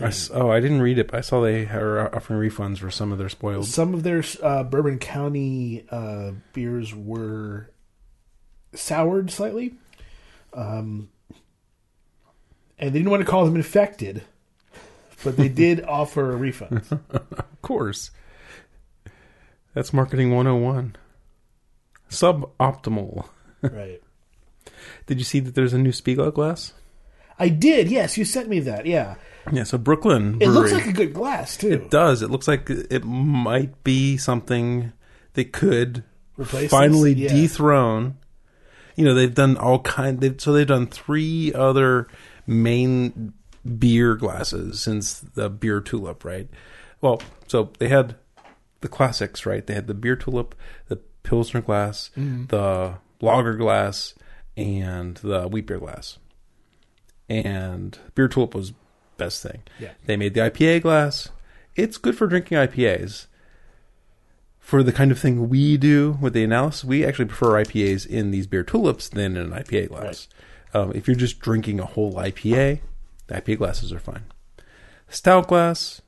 I oh I didn't read it, but I saw they are offering refunds for some of their spoiled. Some of their uh, Bourbon County uh, beers were soured slightly, um, and they didn't want to call them infected, but they did offer a refund. Of course, that's marketing 101. Suboptimal. right. Did you see that there's a new Spiegel glass? I did. Yes, you sent me that. Yeah, Yeah, so Brooklyn. it looks like a good glass too. It does. It looks like it might be something that could Replace finally? Yeah. dethrone. You know, they've done all kind. They've, so they've done three other main beer glasses since the beer tulip, right? Well, so they had the classics, right? They had the beer tulip, the pilsner glass, Mm-hmm. the lager glass, and the wheat beer glass. And beer tulip was best thing. Yeah. They made the IPA glass. It's good for drinking IPAs. For the kind of thing we do with the analysis, we actually prefer IPAs in these beer tulips than in an IPA glass. Um, if you're just drinking a whole IPA, the IPA glasses are fine. Stout glass,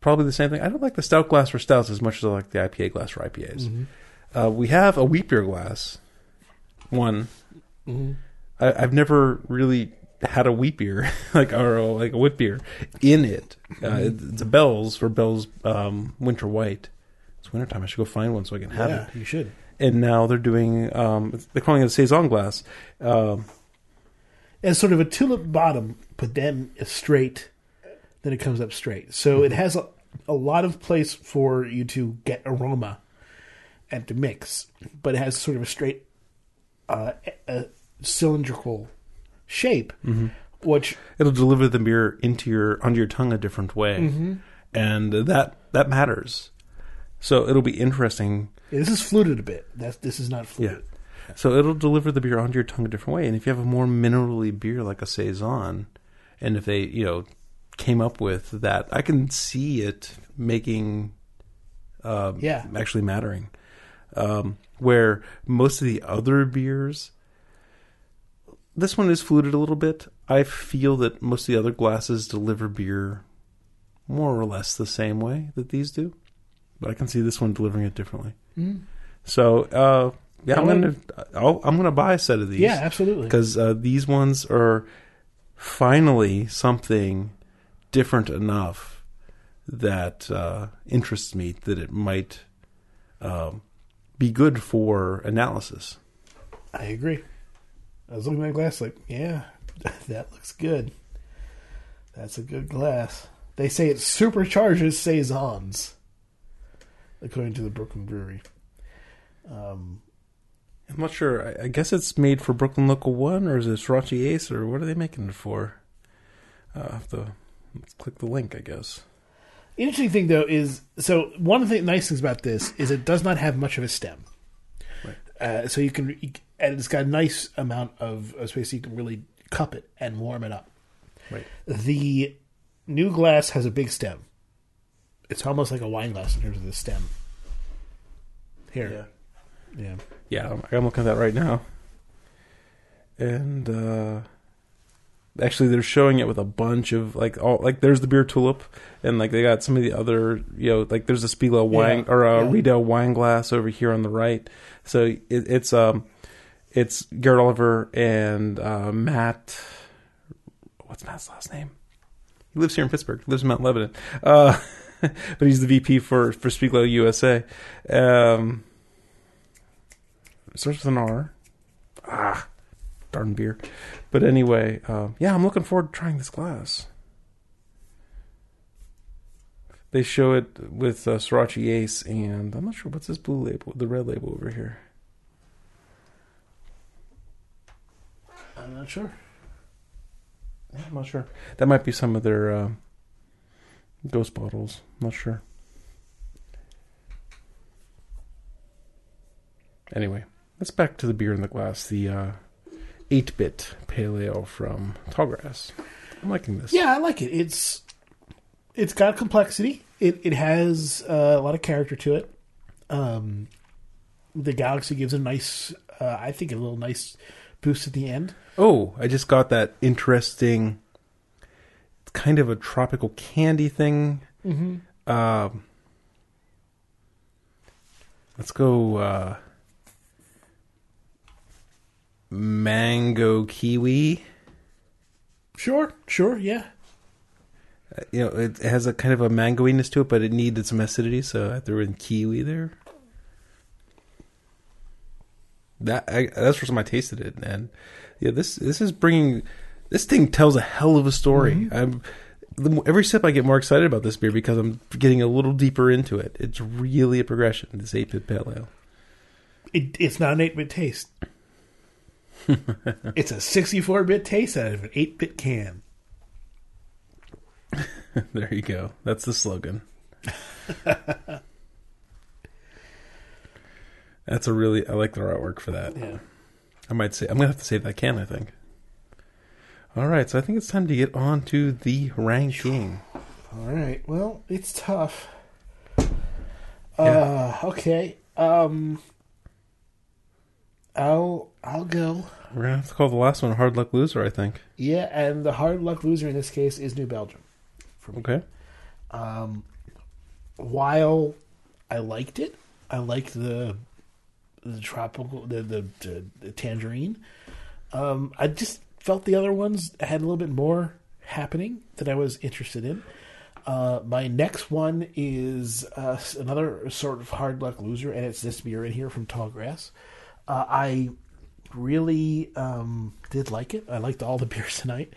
probably the same thing. I don't like the stout glass for stouts as much as I like the IPA glass for IPAs. Mhm. Uh, we have a wheat beer glass. One. Mhm. I, I've never really had a wheat beer, like or uh, like a wheat beer, in it. Uh, it- it's a Bell's for Bell's um, Winter White. It's wintertime. I should go find one so I can have yeah, it. you should. And now they're doing. Um, they're calling it a saison glass. Um, As sort of a tulip bottom, but then straight, then it comes up straight. So Mm-hmm. it has a, a lot of place for you to get aroma and to mix, but it has sort of a straight, uh, a cylindrical shape, Mm-hmm. which it'll deliver the beer into your onto your tongue a different way, and that that matters. So it'll be interesting. this is fluted a bit. That's this is not Yeah. fluted. So it'll deliver the beer onto your tongue a different way. And if you have a more minerally beer like a saison, and if they you know came up with that, I can see it making uh, Yeah. actually mattering. Um, where most of the other beers, this one is fluted a little bit. I feel that most of the other glasses deliver beer more or less the same way that these do, but I can see this one delivering it differently. Mhm. So, uh, yeah, I'm gonna I'll, I'm gonna buy a set of these. Yeah, absolutely. because uh, these ones are finally something different enough that uh, interests me that it might um, be good for analysis. I agree. I was looking at my glass like, yeah, that looks good. That's a good glass. They say it supercharges saisons, according to the Brooklyn Brewery. Um, I'm not sure. I, I guess it's made for Brooklyn Local One, or is it Sorachi Ace, or what are they making it for? Uh, I have to let's click the link, I guess. interesting thing though is so one of the nice things about this is it does not have much of a stem. Right. Uh, so you can, and it's got a nice amount of, of space. So you can really cup it and warm it up. Right. The new glass has a big stem. It's almost like a wine glass in terms of the stem. Here, yeah. Yeah, I'm, I'm looking at that right now. And uh actually they're showing it with a bunch of like all like there's the beer tulip and like they got some of the other you know like there's a Spiegel wine Yeah, or a yeah. Riedel wine glass over here on the right. So it, it's um it's Garrett Oliver and uh Matt what's Matt's last name? He lives here in Pittsburgh. He lives in Mount Lebanon. Uh but he's the VP for for Spiegel USA. Um starts with an R. Ah, darn beer. But anyway, uh, yeah, I'm looking forward to trying this glass. They show it with uh, Sorachi Ace, and I'm not sure what's this blue label, the red label over here. I'm not sure. Yeah, I'm not sure. That might be some of their uh, ghost bottles. not sure. Anyway, let's back to the beer in the glass. The uh, 8-bit pale ale from Tallgrass. I'm liking this. Yeah, I like it. It's it's got complexity. It it has uh, a lot of character to it. Um, the Galaxy gives a nice, uh, I think, a little nice boost at the end. Oh, I just got that interesting, kind of a tropical candy thing. Mm-hmm. Um, let's go uh, mango kiwi. Sure, sure, yeah. Uh, you know, it has a kind of a mangoiness to it, but it needed some acidity, so I threw in kiwi there. That I, that's the first time I tasted it, and yeah, this this is bringing this thing tells a hell of a story. I'm the, every sip I get more excited about this beer because I'm getting a little deeper into it. It's really a progression. This eight bit pale ale. It, it's not an eight bit taste. it's a sixty-four bit taste out of an eight bit can. there you go. That's the slogan. That's a really I like the artwork for that. Yeah. I might say I'm gonna have to save that can. I think. All right, so I think it's time to get on to the ranking. All right. Well, it's tough. Uh, okay. Um, I'll I'll go. We're gonna have to call the last one "Hard Luck Loser." I think. Yeah, and the hard luck loser in this case is New Belgium. For me. Okay. Um, while I liked it, I liked the the tropical, the the, the, the tangerine. Um, I just felt the other ones had a little bit more happening that I was interested in. Uh, my next one is uh, another sort of hard luck loser, and it's this beer in here from Tallgrass. Uh, I really um, did like it. I liked all the beers tonight,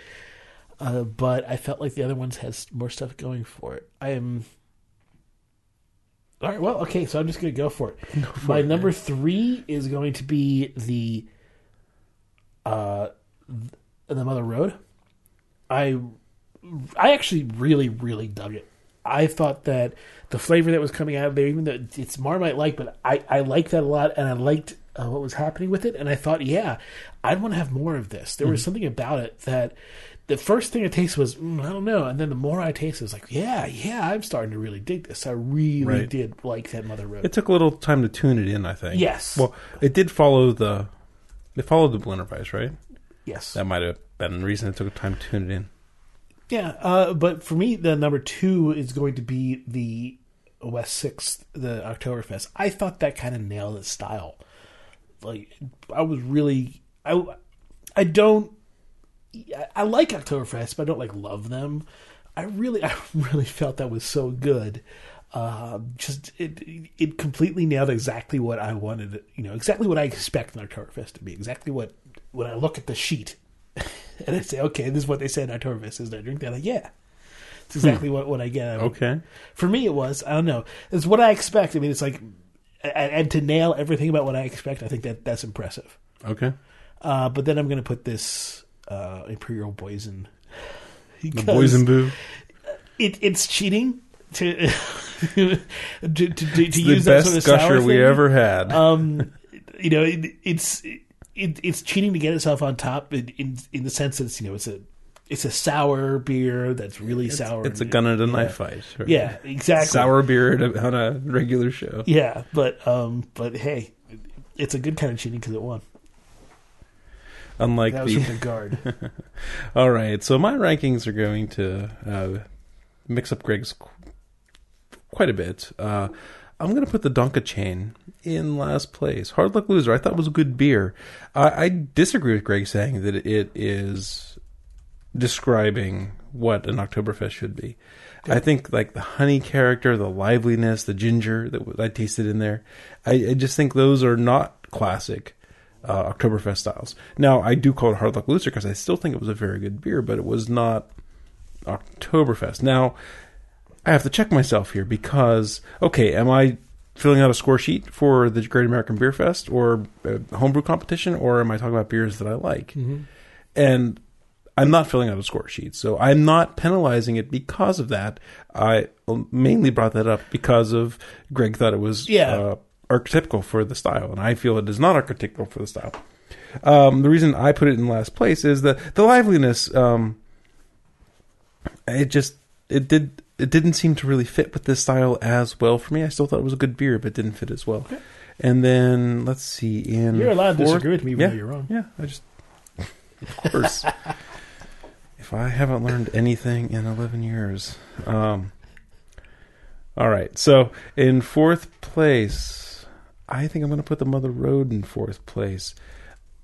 uh, but I felt like the other ones had more stuff going for it. I am. All right, well, okay, so I'm just going to go for it. for my it, number three is going to be the uh, the Mother Road. I I actually really really dug it. I thought that the flavor that was coming out of there, even though it's Marmite like, but I I liked that a lot, and I liked uh, what was happening with it, and I thought, yeah, I'd want to have more of this. There was something about it that. The first thing I tasted was mm, I don't know, and then the more I tasted, it was like, yeah, yeah, I'm starting to really dig this. I really Right. did like that Mother Road. It took a little time to tune it in, I think. Yes. Well, it did follow the. It followed the Berliner Weiss, right? yes, That might have been the reason it took time to tune it in. Yeah, uh, but for me, the number two is going to be the West Sixth, the Oktoberfest. I thought that kind of nailed its style. Like, I was really, I, I don't, I- I like Oktoberfest, but I don't like love them. I really, I really felt that was so good. Uh, just it, it completely nailed exactly what I wanted. You know, exactly what I expect an Oktoberfest to be. Exactly what when I look at the sheet and I say, okay, this is what they said in Oktoberfest is I drink that. Like, yeah, it's exactly what, what I get. of it. Okay. For me, it was. I don't know. It's what I expect. I mean, it's like, and, and to nail everything about what I expect, I think that that's impressive. Okay. Uh, but then I'm going to put this uh, Imperial Poison. The Boys Boo. It, it's cheating to to, to, to, to The use that best sort of gusher we thing. ever had. um, you know, it, it's it, it's cheating to get itself on top in, in in the sense that it's you know it's a it's a sour beer that's really sour. it's a gun and a yeah. knife fight. right? Yeah, exactly. Sour beer on a regular show. Yeah, but um, but hey, it's a good kind of cheating because it won. Unlike That was the. the guard. All right, so my rankings are going to uh, mix up Greg's qu- quite a bit. Uh, I'm going to put the Donka Chain in last place. Hard Luck Loser, I thought it was a good beer. I, I disagree with Greg saying that it is describing what an Oktoberfest should be. I think like the honey character, the liveliness, the ginger that I tasted in there. I, I just think those are not classic uh, Oktoberfest styles. Now I do call it Hard Luck Loser because I still think it was a very good beer, but it was not Oktoberfest. Now I have to check myself here because okay, am I filling out a score sheet for the Great American Beer Fest or a homebrew competition, or am I talking about beers that I like? And I'm not filling out a score sheet, so I'm not penalizing it because of that. I mainly brought that up because of Greg thought it was Yeah. uh, archetypical for the style, and I feel it is not archetypical for the style. Um, the reason I put it in last place is the the liveliness. Um, it just it did it didn't seem to really fit with this style as well for me. I still thought it was a good beer, but it didn't fit as well. And then let's see in You're allowed to disagree with me, yeah, though you're wrong. Yeah, I just of course. If I haven't learned anything in eleven years, um, all right. So in fourth place, I think I'm going to put the Mother Road in fourth place.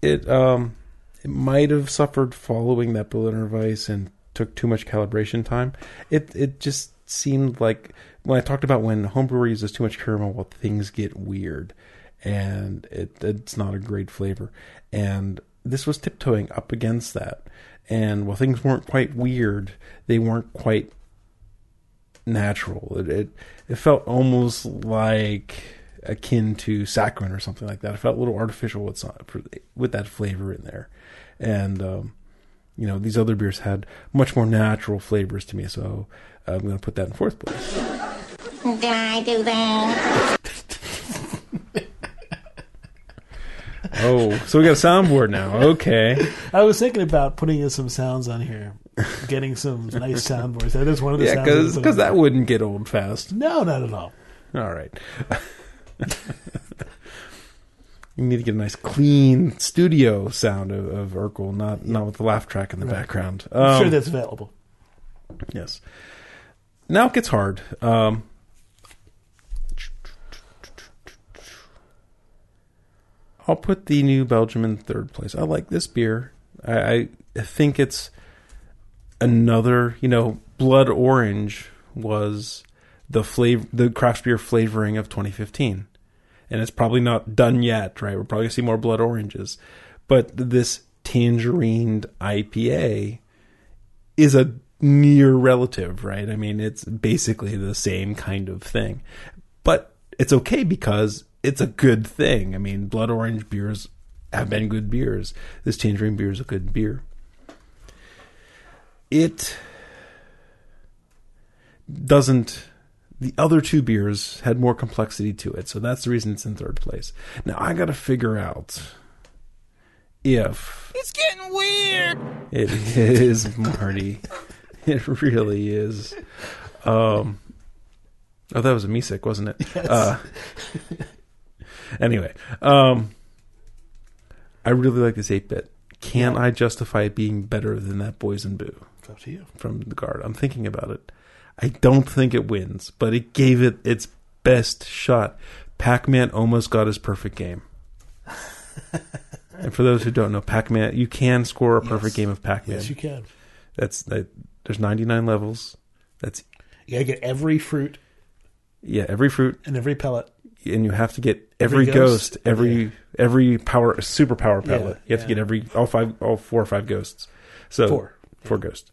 It um, it might have suffered following that Berliner Weiss and took too much calibration time. It it just seemed like when I talked about when homebrewer uses too much caramel, well, things get weird, and it it's not a great flavor. And this was tiptoeing up against that. And while things weren't quite weird, they weren't quite natural. It it, it felt almost like akin to saccharin or something like that. It felt a little artificial with with that flavor in there, and um, you know these other beers had much more natural flavors to me. So I'm going to put that in fourth place. Did I do that? Oh, so we got a soundboard now. Okay, I was thinking about putting in some sounds on here, getting some nice soundboards. That is one of the yeah, sounds. Because that wouldn't get old fast. no, not at all. All right. you need to get a nice clean studio sound of, of Urkel, not not with the laugh track in the background. I'm Um, sure that's available. Yes. Now it gets hard. Um, I'll put the New Belgium in third place. I like this beer. I, I think it's another, you know, Blood Orange was the flavor, the craft beer flavoring of 2015, and it's probably not done yet. Right, we're probably gonna see more Blood Oranges, but this tangerine IPA is a near relative, right? I mean, it's basically the same kind of thing, but it's okay because it's a good thing. I mean, blood orange beers have been good beers. This tangerine beer is a good beer. It doesn't. The other two beers had more complexity to it, so that's the reason it's in third place. Now I got to figure out if It's getting weird. it is Marty. It really is. Um, oh, that was a Misik, wasn't it? Uh, anyway, um, I really like this 8 bit. Can I justify it being better than that Boys and Boo It's up to you. from de Garde? I'm thinking about it. I don't think it wins, but it gave it its best shot. Pac Man almost got his perfect game. and for those who don't know, Pac Man, you can score a perfect Yes. game of Pac Man. Yes, you can. That's that. There's 99 levels. That's You gotta get every fruit yeah, every fruit, and every pellet. And you have to get every, Every ghost, ghost? every Yeah. every power superpower Yeah, pellet. you have to get every all five, all four or five ghosts. So Four. four ghosts.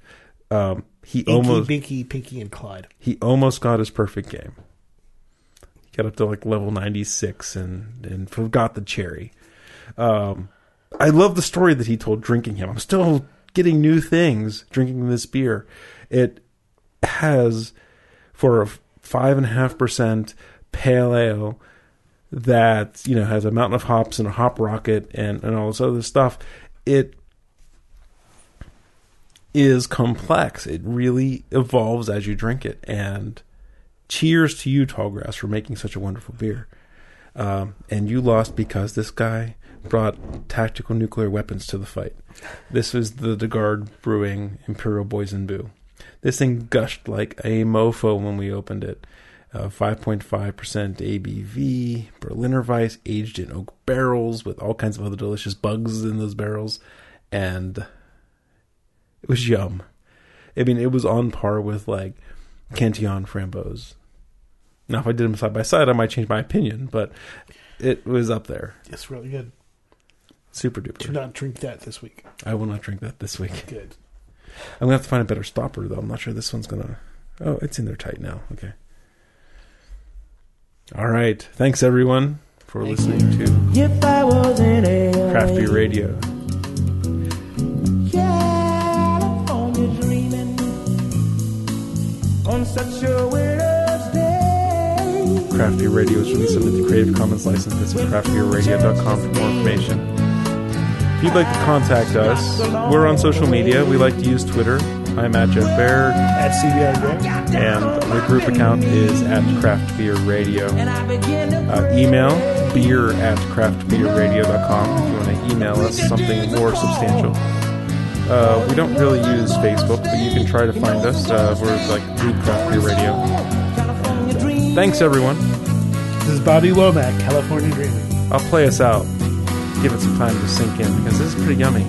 Um, he Inky, almost Blinky, Pinky, and Clyde. he almost got his perfect game. He got up to like level 96 and and forgot the cherry. Um, I love the story that he told drinking him. I'm still getting new things drinking this beer. It has for a five and a half percent pale ale that you know has a mountain of hops and a hop rocket and and all this other stuff. It is complex. It really evolves as you drink it. And cheers to you, Tallgrass, for making such a wonderful beer. Um, and you lost because this guy brought tactical nuclear weapons to the fight. This was the De Garde Brewing Imperial Boys and Boo. This thing gushed like a mofo when we opened it. Uh, 5.5% ABV, Berliner Weiss, aged in oak barrels with all kinds of other delicious bugs in those barrels. And it was yum. I mean, it was on par with like Cantillon Framboise. Now, if I did them side by side, I might change my opinion, but it was up there. It's really good. Super duper. Do not drink that this week. I will not drink that this week. Good. I'm gonna have to find a better stopper though. I'm not sure this one's gonna. Oh, it's in there tight now. Okay. All right. Thanks everyone for listening to If I was in LA, Craft Beer Radio. California dreaming on such a winter's day. Craft Beer Radio is released under the Creative Commons license. Visit craftbeerradio.com for more information. If you'd like to contact us, we're on social media. We like to use Twitter. I'm at Jeff Bearer, At Gray. and the group account is at Craft Beer Radio. And I begin to Uh, email beer at craftbeerradio.com if you want to email us something more substantial. Uh, we don't really use Facebook, but you can try to find us. Uh, we're like Group Craft Beer Radio. Dream. Thanks, everyone. This is Bobby Womack, California Dreaming. I'll play us out. Give it some time to sink in because this is pretty yummy.